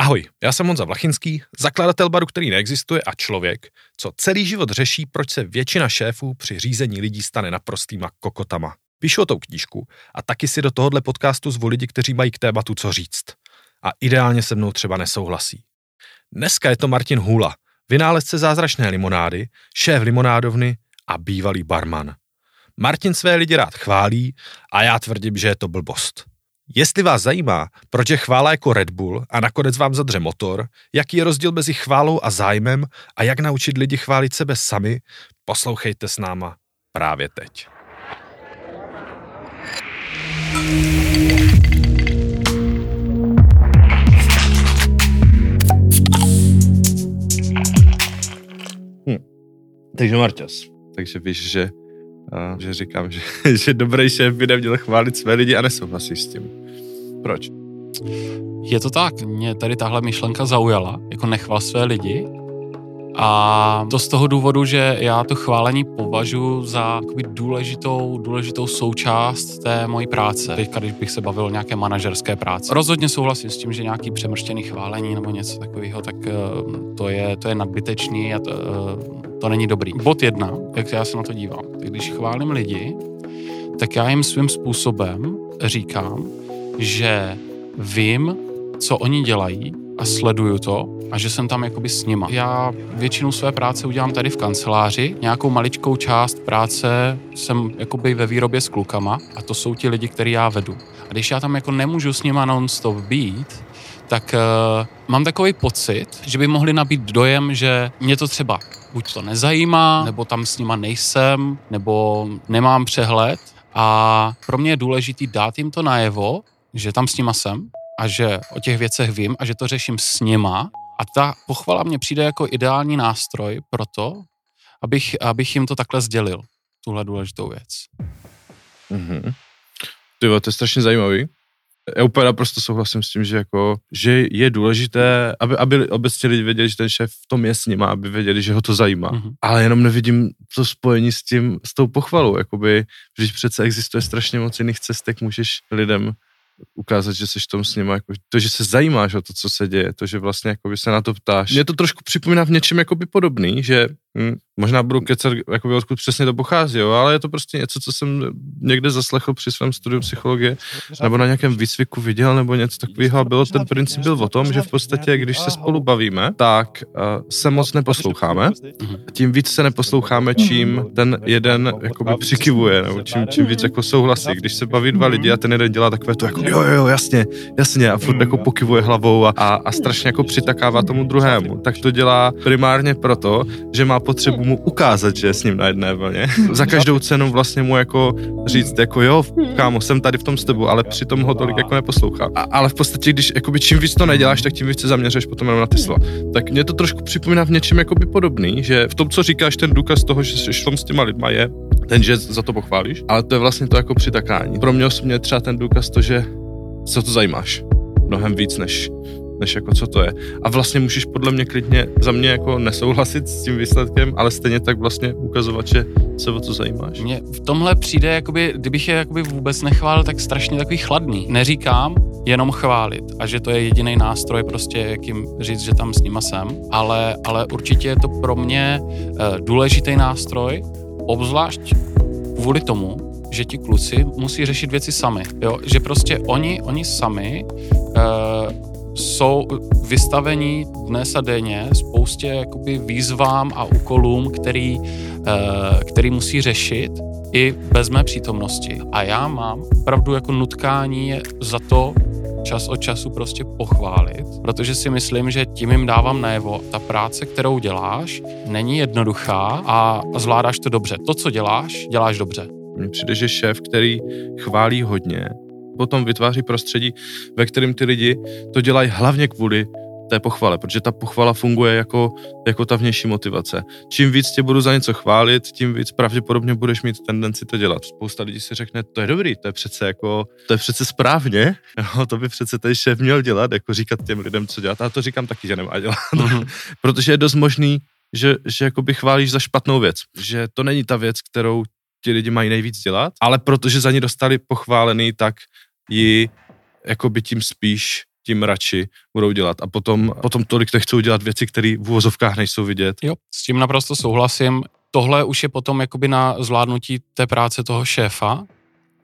Ahoj, já jsem Honza Vlachinský, zakladatel baru, který neexistuje a člověk, co celý život řeší, proč se většina šéfů při řízení lidí stane naprostýma kokotama. Píšu o tou knížku a taky si do tohohle podcastu zvu lidi, kteří mají k tématu co říct. A ideálně se mnou třeba nesouhlasí. Dneska je to Martin Hula, vynálezce zázračné limonády, šéf limonádovny a bývalý barman. Martin své lidi rád chválí a já tvrdím, že je to blbost. Jestli vás zajímá, proč je chvála jako Red Bull a nakonec vám zadře motor, jaký je rozdíl mezi chválou a zájmem a jak naučit lidi chválit sebe sami, poslouchejte s náma právě teď. Hm. Takže Marťas, takže víš, že že říkám, že, že dobrý šéf by neměl chválit své lidi a nesouhlasíš s tím. Proč? Je to tak, mě tady tahle myšlenka zaujala, jako nechval své lidi a to z toho důvodu, že já to chválení považuji za důležitou, důležitou součást té mojí práce. Teďka, když bych se bavil o nějaké manažerské práci. Rozhodně souhlasím s tím, že nějaký přemrštěný chválení nebo něco takového, tak eh, to je, to je nadbytečný a to, eh, to není dobrý. Bod jedna, jak já se na to dívám. Když chválím lidi, tak já jim svým způsobem říkám, že vím, co oni dělají a sleduju to a že jsem tam jakoby s nima. Já většinu své práce udělám tady v kanceláři, nějakou maličkou část práce jsem jakoby ve výrobě s klukama a to jsou ti lidi, který já vedu. A když já tam jako nemůžu s nima non-stop být, tak uh, mám takový pocit, že by mohli nabít dojem, že mě to třeba buď to nezajímá, nebo tam s nima nejsem, nebo nemám přehled. A pro mě je důležitý dát jim to najevo, že tam s nima jsem a že o těch věcech vím a že to řeším s nima. A ta pochvala mě přijde jako ideální nástroj pro to, abych, abych jim to takhle sdělil, tuhle důležitou věc. Mm-hmm. Tyvo, to je strašně zajímavý, já úplně naprosto souhlasím s tím, že jako, že je důležité, aby, aby obecně lidi věděli, že ten šéf v tom je s nima, aby věděli, že ho to zajímá. Mm-hmm. Ale jenom nevidím to spojení s tím, s tou pochvalou, jakoby, že přece existuje strašně moc jiných cest, jak můžeš lidem ukázat, že jsi v tom s nimi, jako, to, že se zajímáš o to, co se děje, to, že vlastně jakoby se na to ptáš. Mě to trošku připomíná v něčem jakoby podobný, že hm, možná budu kecat, jakoby odkud přesně to pochází, jo, ale je to prostě něco, co jsem někde zaslechl při svém studiu psychologie, nebo na nějakém výcviku viděl, nebo něco takového. A bylo ten princip byl o tom, že v podstatě, když se spolu bavíme, tak uh, se moc neposloucháme. Tím víc se neposloucháme, čím ten jeden jakoby přikivuje, nebo čím, čím víc jako souhlasí. Když se baví dva lidi a ten jeden dělá takové to jako jo, jo, jasně, jasně a furt jako pokivuje hlavou a, a, a strašně jako přitakává tomu druhému, tak to dělá primárně proto, že má potřebu mu ukázat, že je s ním na jedné vlně. Za každou cenu vlastně mu jako říct, jako jo, kámo, jsem tady v tom s tebou, ale přitom ho tolik jako neposlouchá. A, ale v podstatě, když jakoby čím víc to neděláš, tak tím víc se zaměřuješ potom jenom na ty slova. Tak mě to trošku připomíná v něčem jakoby podobný, že v tom, co říkáš, ten důkaz toho, že jsi s těma lidma je, ten, že za to pochválíš, ale to je vlastně to jako přitakání. Pro mě osobně třeba ten důkaz to, že se to zajímáš mnohem víc, než než jako co to je. A vlastně můžeš podle mě klidně za mě jako nesouhlasit s tím výsledkem, ale stejně tak vlastně ukazovat, že se o to zajímáš. Mně v tomhle přijde, jakoby, kdybych je jakoby vůbec nechválil, tak strašně takový chladný. Neříkám jenom chválit a že to je jediný nástroj prostě, jak jim říct, že tam s nima jsem, ale, ale určitě je to pro mě uh, důležitý nástroj, obzvlášť kvůli tomu, že ti kluci musí řešit věci sami. Jo? Že prostě oni, oni sami uh, jsou vystavení dnes a denně spoustě jakoby výzvám a úkolům, který, eh, který musí řešit i bez mé přítomnosti. A já mám pravdu jako nutkání za to čas od času prostě pochválit, protože si myslím, že tím jim dávám najevo, ta práce, kterou děláš, není jednoduchá a zvládáš to dobře. To, co děláš, děláš dobře. Mně přijde, že šéf, který chválí hodně, potom vytváří prostředí, ve kterém ty lidi to dělají hlavně kvůli té pochvale, protože ta pochvala funguje jako, jako ta vnější motivace. Čím víc tě budu za něco chválit, tím víc pravděpodobně budeš mít tendenci to dělat. Spousta lidí si řekne, to je dobrý, to je přece jako, to je přece správně, jo, to by přece ten šéf měl dělat, jako říkat těm lidem, co dělat. A to říkám taky, že nemá dělat. Mm-hmm. protože je dost možný, že, že jakoby chválíš za špatnou věc. Že to není ta věc, kterou ti lidi mají nejvíc dělat, ale protože za ní dostali pochválený, tak ji jako by tím spíš tím radši budou dělat. A potom, potom tolik nechcou dělat věci, které v uvozovkách nejsou vidět. Jo, s tím naprosto souhlasím. Tohle už je potom jakoby na zvládnutí té práce toho šéfa,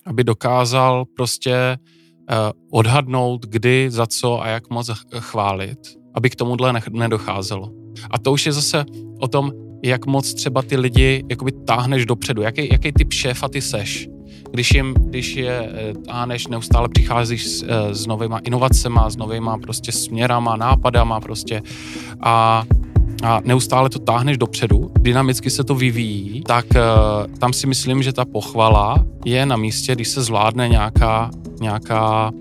aby dokázal prostě uh, odhadnout, kdy, za co a jak moc chválit, aby k tomuhle nedocházelo. A to už je zase o tom, jak moc třeba ty lidi jakoby táhneš dopředu, jaký, jaký typ šéfa ty seš. Když, jim, když je eh, táhneš, neustále přicházíš s, eh, s novýma inovacemi, s novýma prostě směrama, nápadama prostě a a neustále to táhneš dopředu, dynamicky se to vyvíjí, tak uh, tam si myslím, že ta pochvala je na místě, když se zvládne nějaká, nějaká,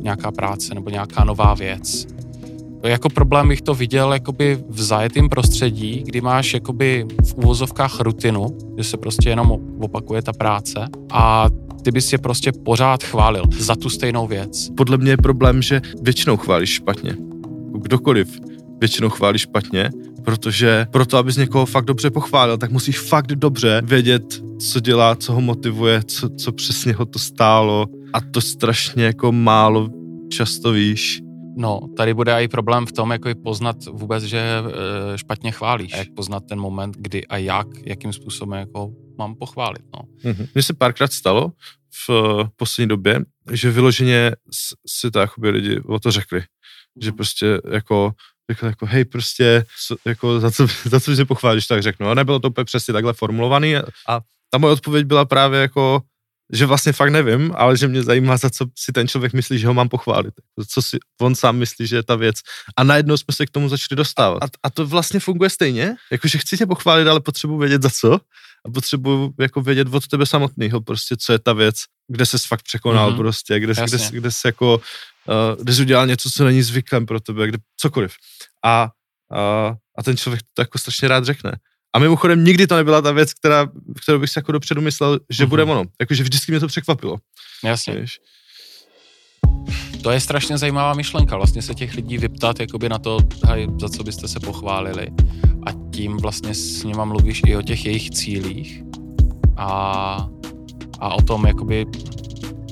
nějaká práce nebo nějaká nová věc. Jako problém bych to viděl jakoby v zajetém prostředí, kdy máš jakoby v úvozovkách rutinu, že se prostě jenom opakuje ta práce a ty bys je prostě pořád chválil za tu stejnou věc. Podle mě je problém, že většinou chválíš špatně. Kdokoliv většinou chválí špatně, protože proto, abys někoho fakt dobře pochválil, tak musíš fakt dobře vědět, co dělá, co ho motivuje, co, co přesně ho to stálo a to strašně jako málo často víš. No, tady bude i problém v tom, jako je poznat vůbec, že e, špatně chválíš. A jak poznat ten moment, kdy a jak, jakým způsobem jako mám pochválit. No. Mm-hmm. Mně se párkrát stalo v uh, poslední době, že vyloženě si to jakoby lidi o to řekli. Že mhm. prostě jako řekl jako, hej, prostě, co, jako, za co, za co se pochválíš, tak řeknu. A nebylo to úplně přesně takhle formulovaný a ta moje odpověď byla právě jako, že vlastně fakt nevím, ale že mě zajímá, za co si ten člověk myslí, že ho mám pochválit. Co si on sám myslí, že je ta věc. A najednou jsme se k tomu začali dostávat. A, a to vlastně funguje stejně, jakože chci tě pochválit, ale potřebuji vědět za co a potřebuji jako vědět od tebe samotného, prostě co je ta věc, kde se fakt překonal mm-hmm. prostě, kde, kde, kde se jako, uh, kde jsi udělal něco, co není zvykem pro tebe, kde cokoliv. A, a, a ten člověk to jako strašně rád řekne. A mimochodem nikdy to nebyla ta věc, která, kterou bych si jako dopředu myslel, že mm-hmm. bude ono. Jakože vždycky mě to překvapilo. Jasně. Víš? To je strašně zajímavá myšlenka, vlastně se těch lidí vyptat jakoby na to, hej, za co byste se pochválili. A tím vlastně s nima mluvíš i o těch jejich cílích a, a o tom, jakoby,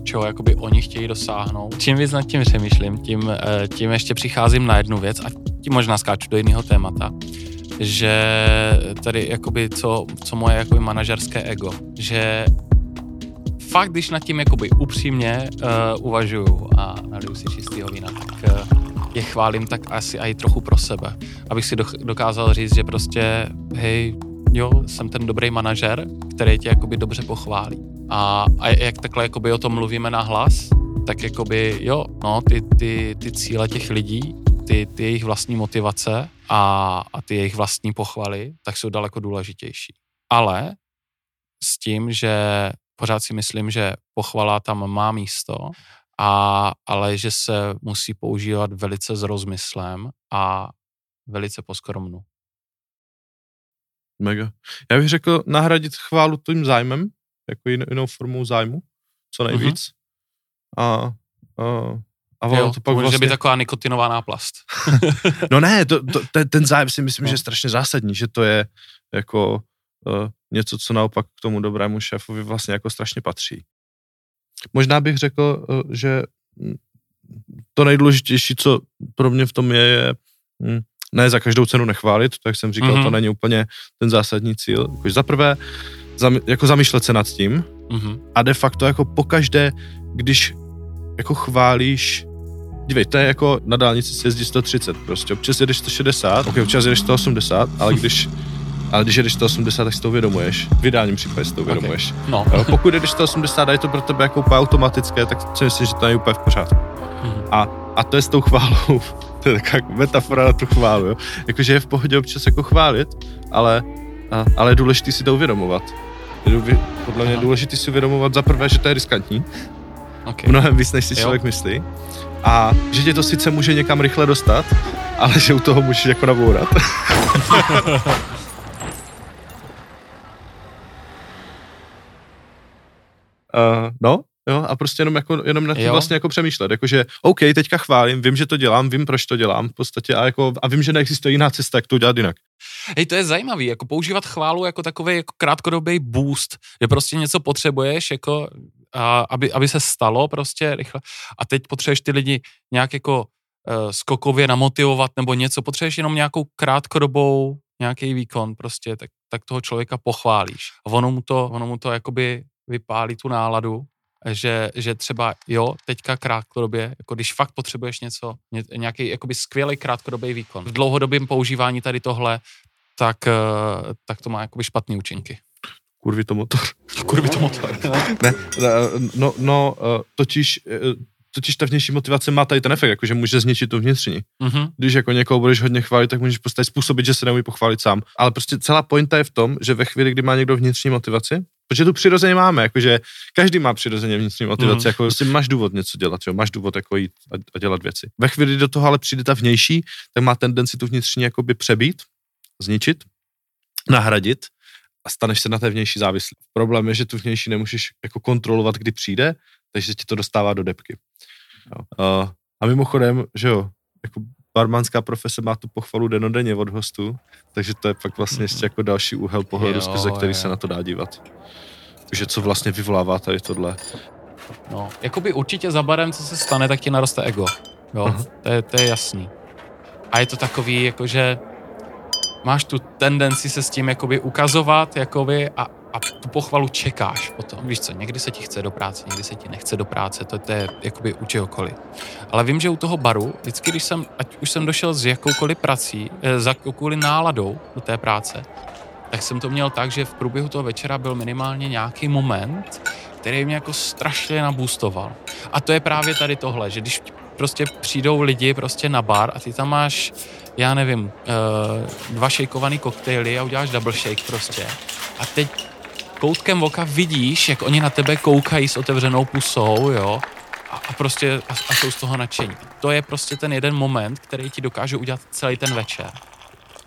čeho jakoby oni chtějí dosáhnout. Čím víc nad tím přemýšlím, tím, eh, tím ještě přicházím na jednu věc a tím možná skáču do jiného témata že tady jakoby co, co moje jakoby manažerské ego, že fakt, když nad tím jakoby upřímně uh, uvažuju a naliju si čistýho vína, tak uh, je chválím tak asi i trochu pro sebe. Abych si do, dokázal říct, že prostě, hej, jo, jsem ten dobrý manažer, který tě jakoby dobře pochválí. A, a jak takhle jakoby o tom mluvíme na hlas, tak jakoby jo, no, ty, ty, ty cíle těch lidí, ty, ty jejich vlastní motivace a, a ty jejich vlastní pochvaly, tak jsou daleko důležitější. Ale s tím, že pořád si myslím, že pochvala tam má místo, a, ale že se musí používat velice s rozmyslem a velice poskromnu. Mega. Já bych řekl nahradit chválu tím zájmem, jako jinou formou zájmu, co nejvíc. Mm-hmm. A, a a jo, to pak může vlastně... být taková nikotinová náplast. no ne, to, to, ten, ten zájem si myslím, no. že je strašně zásadní, že to je jako uh, něco, co naopak k tomu dobrému šéfovi vlastně jako strašně patří. Možná bych řekl, uh, že to nejdůležitější, co pro mě v tom je, je hm, ne za každou cenu nechválit, tak jsem říkal, mm-hmm. to není úplně ten zásadní cíl. Jako, za prvé, zam, jako zamýšlet se nad tím mm-hmm. a de facto jako pokaždé, když jako chválíš Dívej, to je jako na dálnici se jezdí 130 prostě, občas jedeš 160, ok, občas jedeš 180, ale když ale když jedeš 180, tak si to uvědomuješ. V ideálním případě si to uvědomuješ. Okay. No. Jo, pokud jedeš 180 a je to pro tebe jako úplně automatické, tak si myslím, že to je úplně v pořádku. Mm-hmm. A, a to je s tou chválou. to je taková metafora na tu chválu. Jo? Jakože je v pohodě občas jako chválit, ale, a, ale je důležité si to uvědomovat. Je, podle mě je důležité si uvědomovat za prvé, že to je riskantní. Okay. Mnohem víc, než si člověk jo. myslí a že tě to sice může někam rychle dostat, ale že u toho můžeš jako nabourat. uh, no, Jo, a prostě jenom, jako, jenom na tím Jo. vlastně jako přemýšlet, jakože OK, teďka chválím, vím, že to dělám, vím, proč to dělám v podstatě a, jako, a vím, že neexistuje jiná cesta, jak to udělat jinak. Hej, to je zajímavý, jako používat chválu jako takový jako krátkodobý boost, že prostě něco potřebuješ, jako, a, aby, aby se stalo prostě rychle a teď potřebuješ ty lidi nějak jako uh, skokově namotivovat nebo něco, potřebuješ jenom nějakou krátkodobou nějaký výkon prostě, tak, tak toho člověka pochválíš. A ono mu to, ono mu to jakoby vypálí tu náladu, že, že třeba jo, teďka krátkodobě, jako když fakt potřebuješ něco, ně, nějaký jakoby skvělý krátkodobý výkon. V dlouhodobém používání tady tohle, tak, eh, tak to má jakoby špatný účinky. Kurvy to motor. Kurvy to motor. ne, no, no, eh, totiž, eh, totiž ta vnější motivace má tady ten efekt, jakože může zničit tu vnitřní. Mhm. Když jako někoho budeš hodně chválit, tak můžeš prostě způsobit, že se neumí pochválit sám. Ale prostě celá pointa je v tom, že ve chvíli, kdy má někdo vnitřní motivaci, protože tu přirozeně máme, jakože každý má přirozeně vnitřní motivaci, mm. jako prostě máš důvod něco dělat, jo? máš důvod jako jít a, a dělat věci. Ve chvíli, kdy do toho ale přijde ta vnější, tak má tendenci tu vnitřní jakoby přebít, zničit, nahradit a staneš se na té vnější závislý. Problém je, že tu vnější nemůžeš jako kontrolovat, kdy přijde, takže ti to dostává do depky. Jo. Uh, a mimochodem, že jo, jako barmanská profese má tu pochvalu denodenně od hostů, takže to je pak vlastně ještě jako další úhel pohledu, Jo, skrze který jo. se na to dá dívat. Takže co vlastně vyvolává tady tohle. No, jakoby určitě za barem, co se stane, tak ti naroste ego. Jo, Aha. to je, to je jasný. A je to takový, jakože máš tu tendenci se s tím jakoby ukazovat, jakoby a, a tu pochvalu čekáš potom. Víš co, někdy se ti chce do práce, někdy se ti nechce do práce, to, to je jakoby u čehokoliv. Ale vím, že u toho baru, vždycky, když jsem, ať už jsem došel s jakoukoliv prací, eh, za jakoukoliv náladou do té práce, tak jsem to měl tak, že v průběhu toho večera byl minimálně nějaký moment, který mě jako strašně naboostoval. A to je právě tady tohle, že když prostě přijdou lidi prostě na bar a ty tam máš, já nevím, uh, dva šejkovaný koktejly a uděláš double shake prostě. A teď koutkem oka vidíš, jak oni na tebe koukají s otevřenou pusou, jo, a, a prostě a, a jsou z toho nadšení. To je prostě ten jeden moment, který ti dokáže udělat celý ten večer.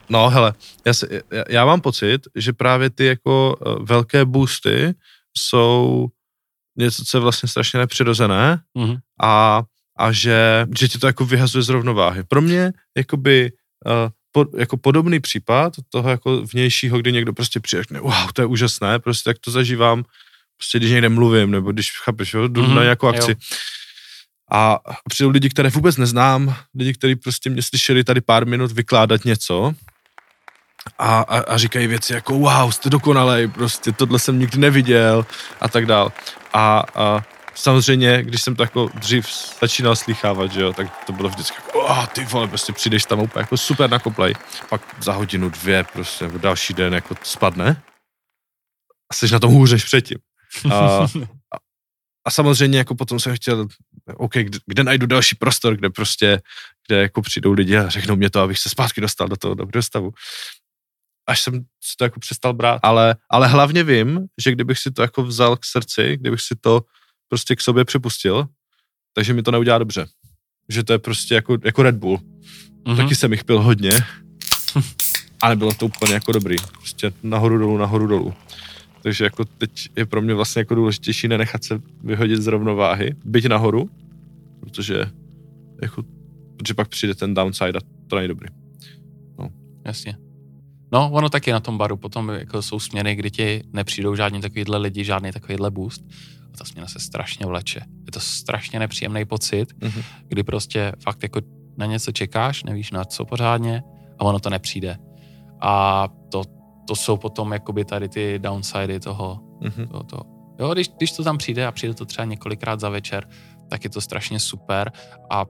No hele, já, se, já, já mám pocit, že právě ty jako uh, velké boosty jsou něco, co je vlastně strašně nepřirozené Mhm. a, a že, že ti to jako vyhazuje z rovnováhy. Pro mě jakoby uh, po, jako podobný případ toho jako vnějšího, kdy někdo prostě přijde, wow, to je úžasné, prostě tak to zažívám, prostě když někde mluvím, nebo když, chápeš, jo, jdu Mhm, na nějakou jo. akci. A přijdou lidi, které vůbec neznám, lidi, kteří prostě mě slyšeli tady pár minut vykládat něco a, a, a říkají věci jako wow, jste dokonalej, prostě tohle jsem nikdy neviděl a tak dál. A, a samozřejmě, když jsem to jako dřív začínal slychávat, že jo, tak to bylo vždycky jako, oh, ty vole, prostě přijdeš tam úplně jako super na koplej. Pak za hodinu, dvě, prostě, nebo další den jako spadne a jsi na tom hůř než předtím. A, a, a samozřejmě jako potom jsem chtěl, OK, kde, kde najdu další prostor, kde prostě, kde jako přijdou lidi a řeknou mě to, abych se zpátky dostal do toho dobrého stavu. Až jsem si to jako přestal brát. Ale, ale hlavně vím, že kdybych si to jako vzal k srdci, kdybych si to prostě k sobě připustil, takže mi to neudělá dobře. Že to je prostě jako, jako Red Bull. Mhm. Taky jsem jich pil hodně. A nebylo to úplně jako dobrý. Prostě nahoru dolů, nahoru dolů. Takže jako teď je pro mě vlastně jako důležitější nenechat se vyhodit z rovnováhy, byť nahoru, protože jako, protože pak přijde ten downside a to není dobrý. Jasně. No, ono taky na tom baru potom jako jsou směny, kdy ti nepřijdou žádní takovýhle lidi, žádný takovýhle boost. A ta směna se strašně vleče. Je to strašně nepříjemný pocit, Mhm. kdy prostě fakt jako na něco čekáš, nevíš na co pořádně a ono to nepřijde. A to, to jsou potom jakoby tady ty downsidy toho, Mhm. toho, toho. Jo, když, když to tam přijde a přijde to třeba několikrát za večer, tak je to strašně super a,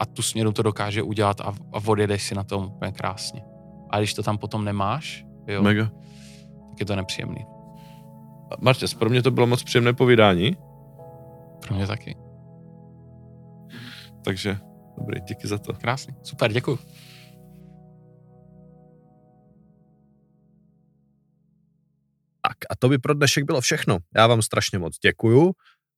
a tu směru to dokáže udělat a, a odjedeš si na tom úplně krásně. A když to tam potom nemáš, jo, Mega. tak je to nepříjemný. Martěs, pro mě to bylo moc příjemné povídání, Pro mě taky. takže dobrý, díky za to. Krásný. Super, děkuji. Tak a to by pro dnešek bylo všechno. Já vám strašně moc děkuju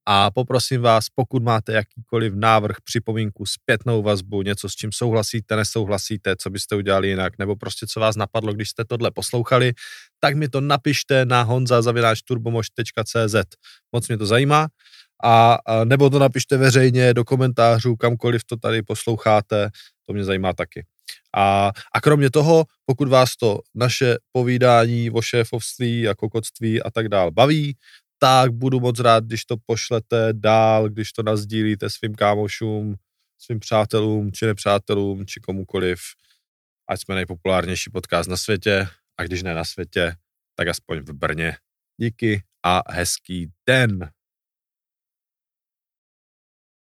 a poprosím vás, pokud máte jakýkoliv návrh, připomínku, zpětnou vazbu, něco s čím souhlasíte, nesouhlasíte, co byste udělali jinak, nebo prostě co vás napadlo, když jste tohle poslouchali, tak mi to napište na honzazavináčturbomož.cz. Moc mě to zajímá a, a nebo to napište veřejně do komentářů, kamkoliv to tady posloucháte, to mě zajímá taky. A, a kromě toho, pokud vás to naše povídání o šéfovství a kokotství a tak dál baví, tak budu moc rád, když to pošlete dál, když to nazdílíte svým kámošům, svým přátelům, či nepřátelům, či komukoliv, ať jsme nejpopulárnější podcast na světě, a když ne na světě, tak aspoň v Brně. Díky a hezký den.